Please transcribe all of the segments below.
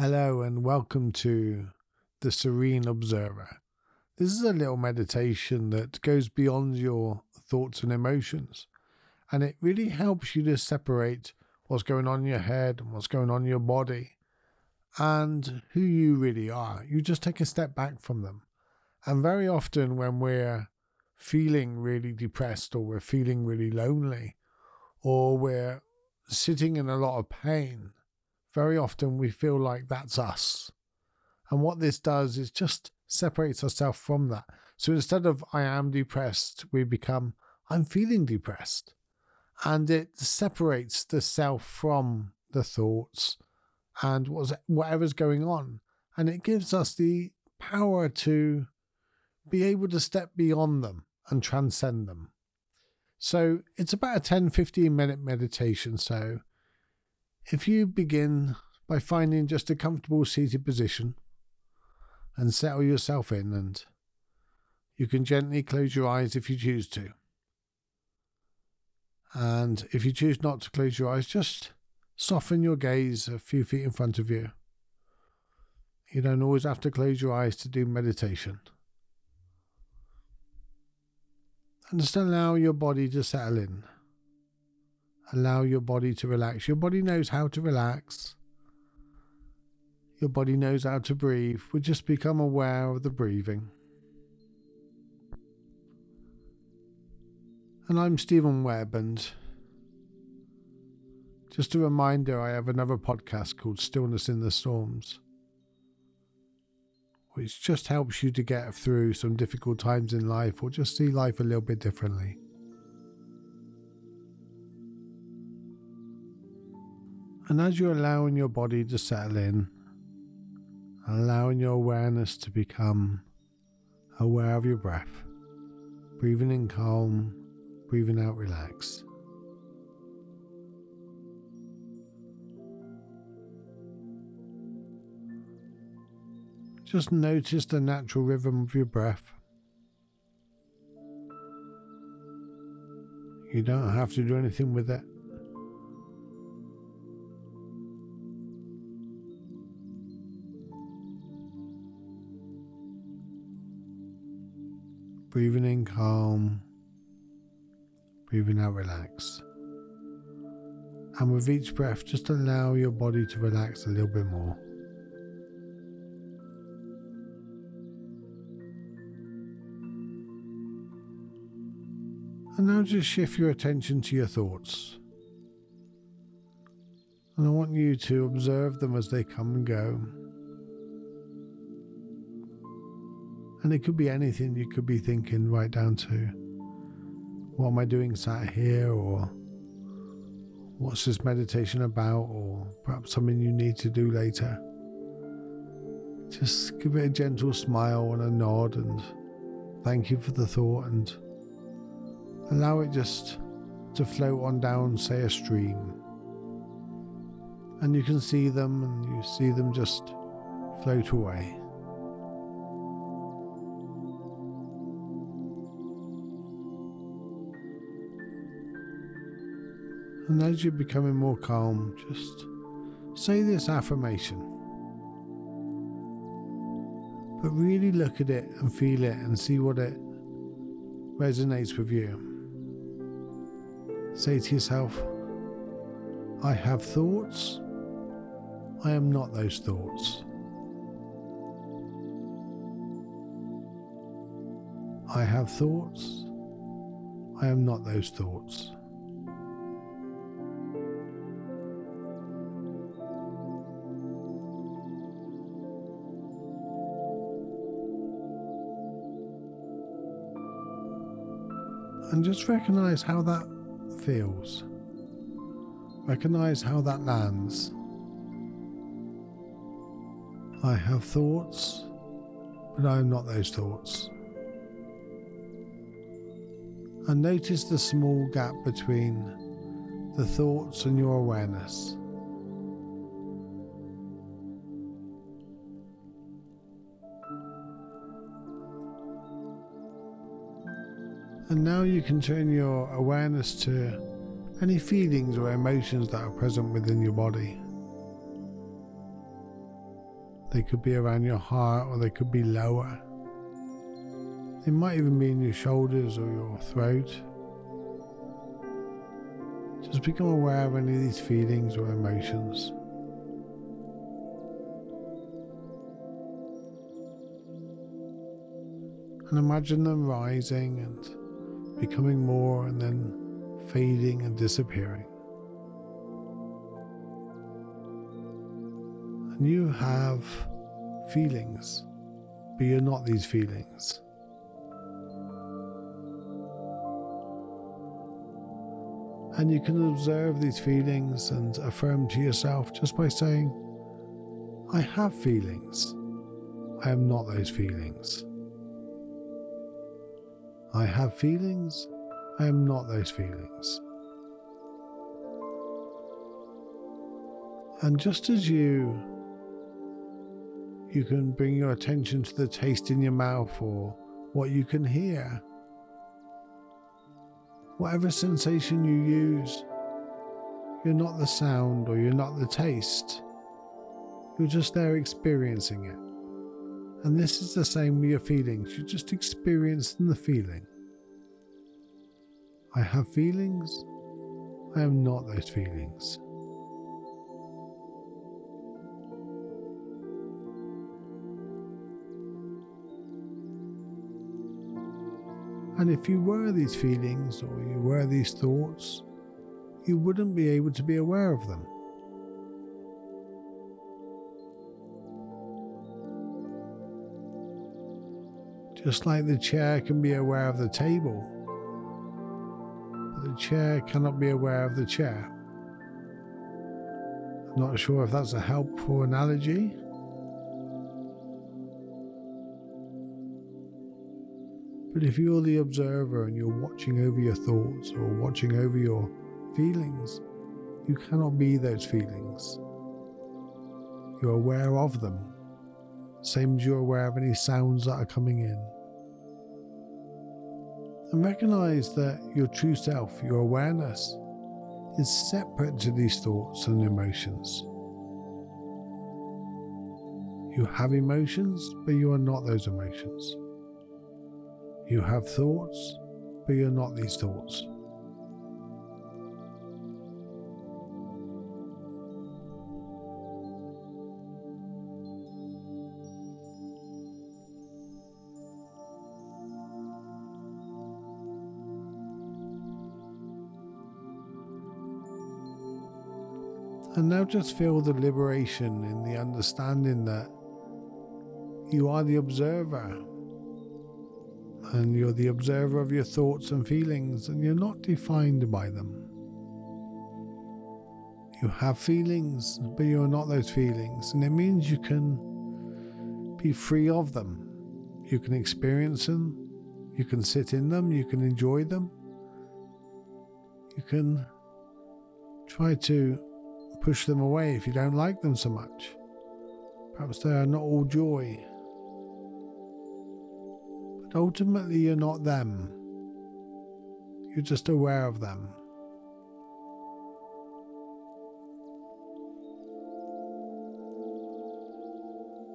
Hello and welcome to the Serene Observer. This is a little meditation that goes beyond your thoughts and emotions, and it really helps you to separate what's going on in your head and what's going on in your body and who you really are. You just take a step back from them. And very often, when we're feeling really depressed or we're feeling really lonely or we're sitting in a lot of pain, very often we feel like that's us. And what this does is just separates ourselves from that. So instead of I am depressed, we become I'm feeling depressed. And it separates the self from the thoughts and whatever's going on. And it gives us the power to be able to step beyond them and transcend them. So it's about a 10 15 minute meditation. So if you begin by finding just a comfortable seated position and settle yourself in, and you can gently close your eyes if you choose to. And if you choose not to close your eyes, just soften your gaze a few feet in front of you. You don't always have to close your eyes to do meditation. And just allow your body to settle in. Allow your body to relax. Your body knows how to relax. Your body knows how to breathe. We just become aware of the breathing. And I'm Steven Webb, and just a reminder I have another podcast called Stillness in the Storms, which just helps you to get through some difficult times in life or just see life a little bit differently. And as you're allowing your body to settle in, allowing your awareness to become aware of your breath, breathing in calm, breathing out relaxed. Just notice the natural rhythm of your breath. You don't have to do anything with it. Breathing in calm, breathing out relax. And with each breath, just allow your body to relax a little bit more. And now just shift your attention to your thoughts. And I want you to observe them as they come and go. And it could be anything you could be thinking right down to what am I doing sat here or what's this meditation about or perhaps something you need to do later. Just give it a gentle smile and a nod and thank you for the thought and allow it just to float on down, say, a stream. And you can see them and you see them just float away. And as you're becoming more calm, just say this affirmation. But really look at it and feel it and see what it resonates with you. Say to yourself, I have thoughts. I am not those thoughts. I have thoughts. I am not those thoughts. And just recognize how that feels. Recognize how that lands. I have thoughts, but I am not those thoughts. And notice the small gap between the thoughts and your awareness. And now you can turn your awareness to any feelings or emotions that are present within your body. They could be around your heart or they could be lower. They might even be in your shoulders or your throat. Just become aware of any of these feelings or emotions. And imagine them rising and becoming more and then fading and disappearing. And you have feelings, but you're not these feelings. And you can observe these feelings and affirm to yourself just by saying, I have feelings. I am not those feelings. I have feelings. I am not those feelings. And just as you you can bring your attention to the taste in your mouth or what you can hear whatever sensation you use, you're not the sound or you're not the taste. You're just there experiencing it. And this is the same with your feelings. You're just experiencing the feeling. I have feelings. I am not those feelings. And if you were these feelings or you were these thoughts, you wouldn't be able to be aware of them. Just like the chair can be aware of the table, but the chair cannot be aware of the chair. I'm not sure if that's a helpful analogy. But if you're the observer and you're watching over your thoughts or watching over your feelings, you cannot be those feelings. You're aware of them, same as you're aware of any sounds that are coming in. And recognize that your true self, your awareness, is separate to these thoughts and emotions. You have emotions, but you are not those emotions. You have thoughts, but you're not these thoughts. And now just feel the liberation in the understanding that you are the observer and you're the observer of your thoughts and feelings, and you're not defined by them. You have feelings, but you're not those feelings, and it means you can be free of them. You can experience them, you can sit in them, you can enjoy them, you can try to push them away if you don't like them so much. Perhaps they are not all joy, but ultimately, you're not them. You're just aware of them.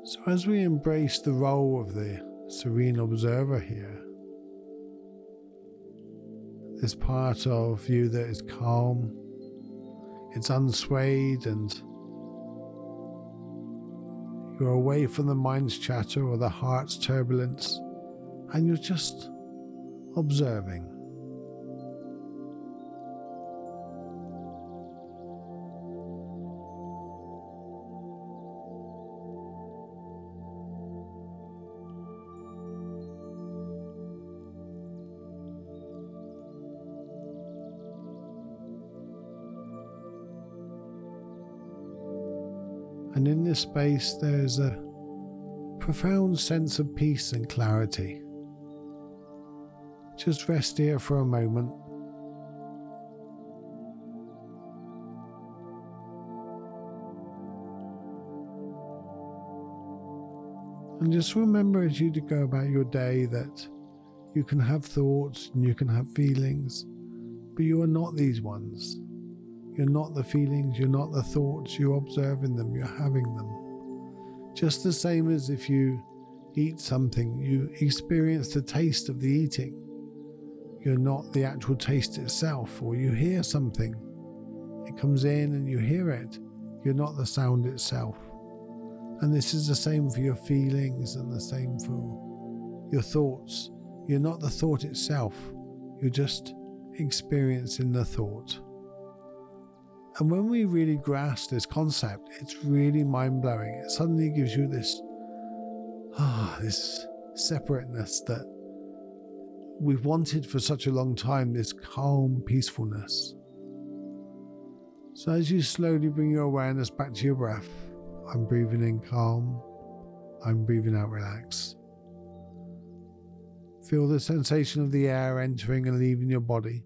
So, as we embrace the role of the serene observer here, this part of you that is calm, it's unswayed, and you're away from the mind's chatter or the heart's turbulence and you're just observing. And in this space, there's a profound sense of peace and clarity. Just rest here for a moment. And just remember as you go about your day that you can have thoughts and you can have feelings, but you are not these ones. You're not the feelings, you're not the thoughts, you're observing them, you're having them. Just the same as if you eat something, you experience the taste of the eating. You're not the actual taste itself, or you hear something. It comes in and you hear it. You're not the sound itself. And this is the same for your feelings and the same for your thoughts. You're not the thought itself, you're just experiencing the thought. And when we really grasp this concept, it's really mind blowing. It suddenly gives you this ah, this separateness that we've wanted for such a long time, this calm peacefulness. So as you slowly bring your awareness back to your breath, I'm breathing in calm, I'm breathing out relax. Feel the sensation of the air entering and leaving your body.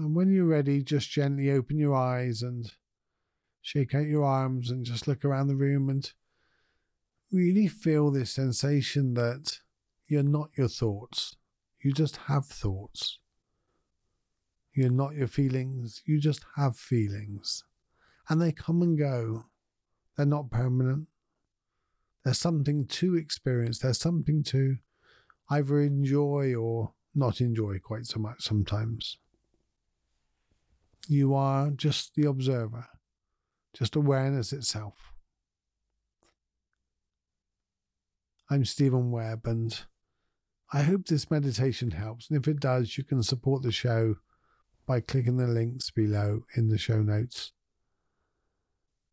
And when you're ready, just gently open your eyes and shake out your arms and just look around the room and really feel this sensation that you're not your thoughts. You just have thoughts. You're not your feelings. You just have feelings. And they come and go. They're not permanent. There's something to experience. There's something to either enjoy or not enjoy quite so much sometimes. You are just the observer, just awareness itself. I'm Steven Webb, and I hope this meditation helps. And if it does, you can support the show by clicking the links below in the show notes.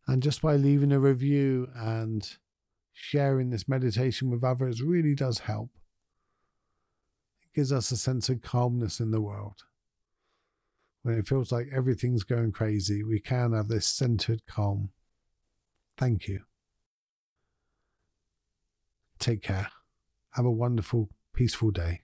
And just by leaving a review and sharing this meditation with others really does help. It gives us a sense of calmness in the world. When it feels like everything's going crazy, we can have this centered calm. Thank you. Take care. Have a wonderful, peaceful day.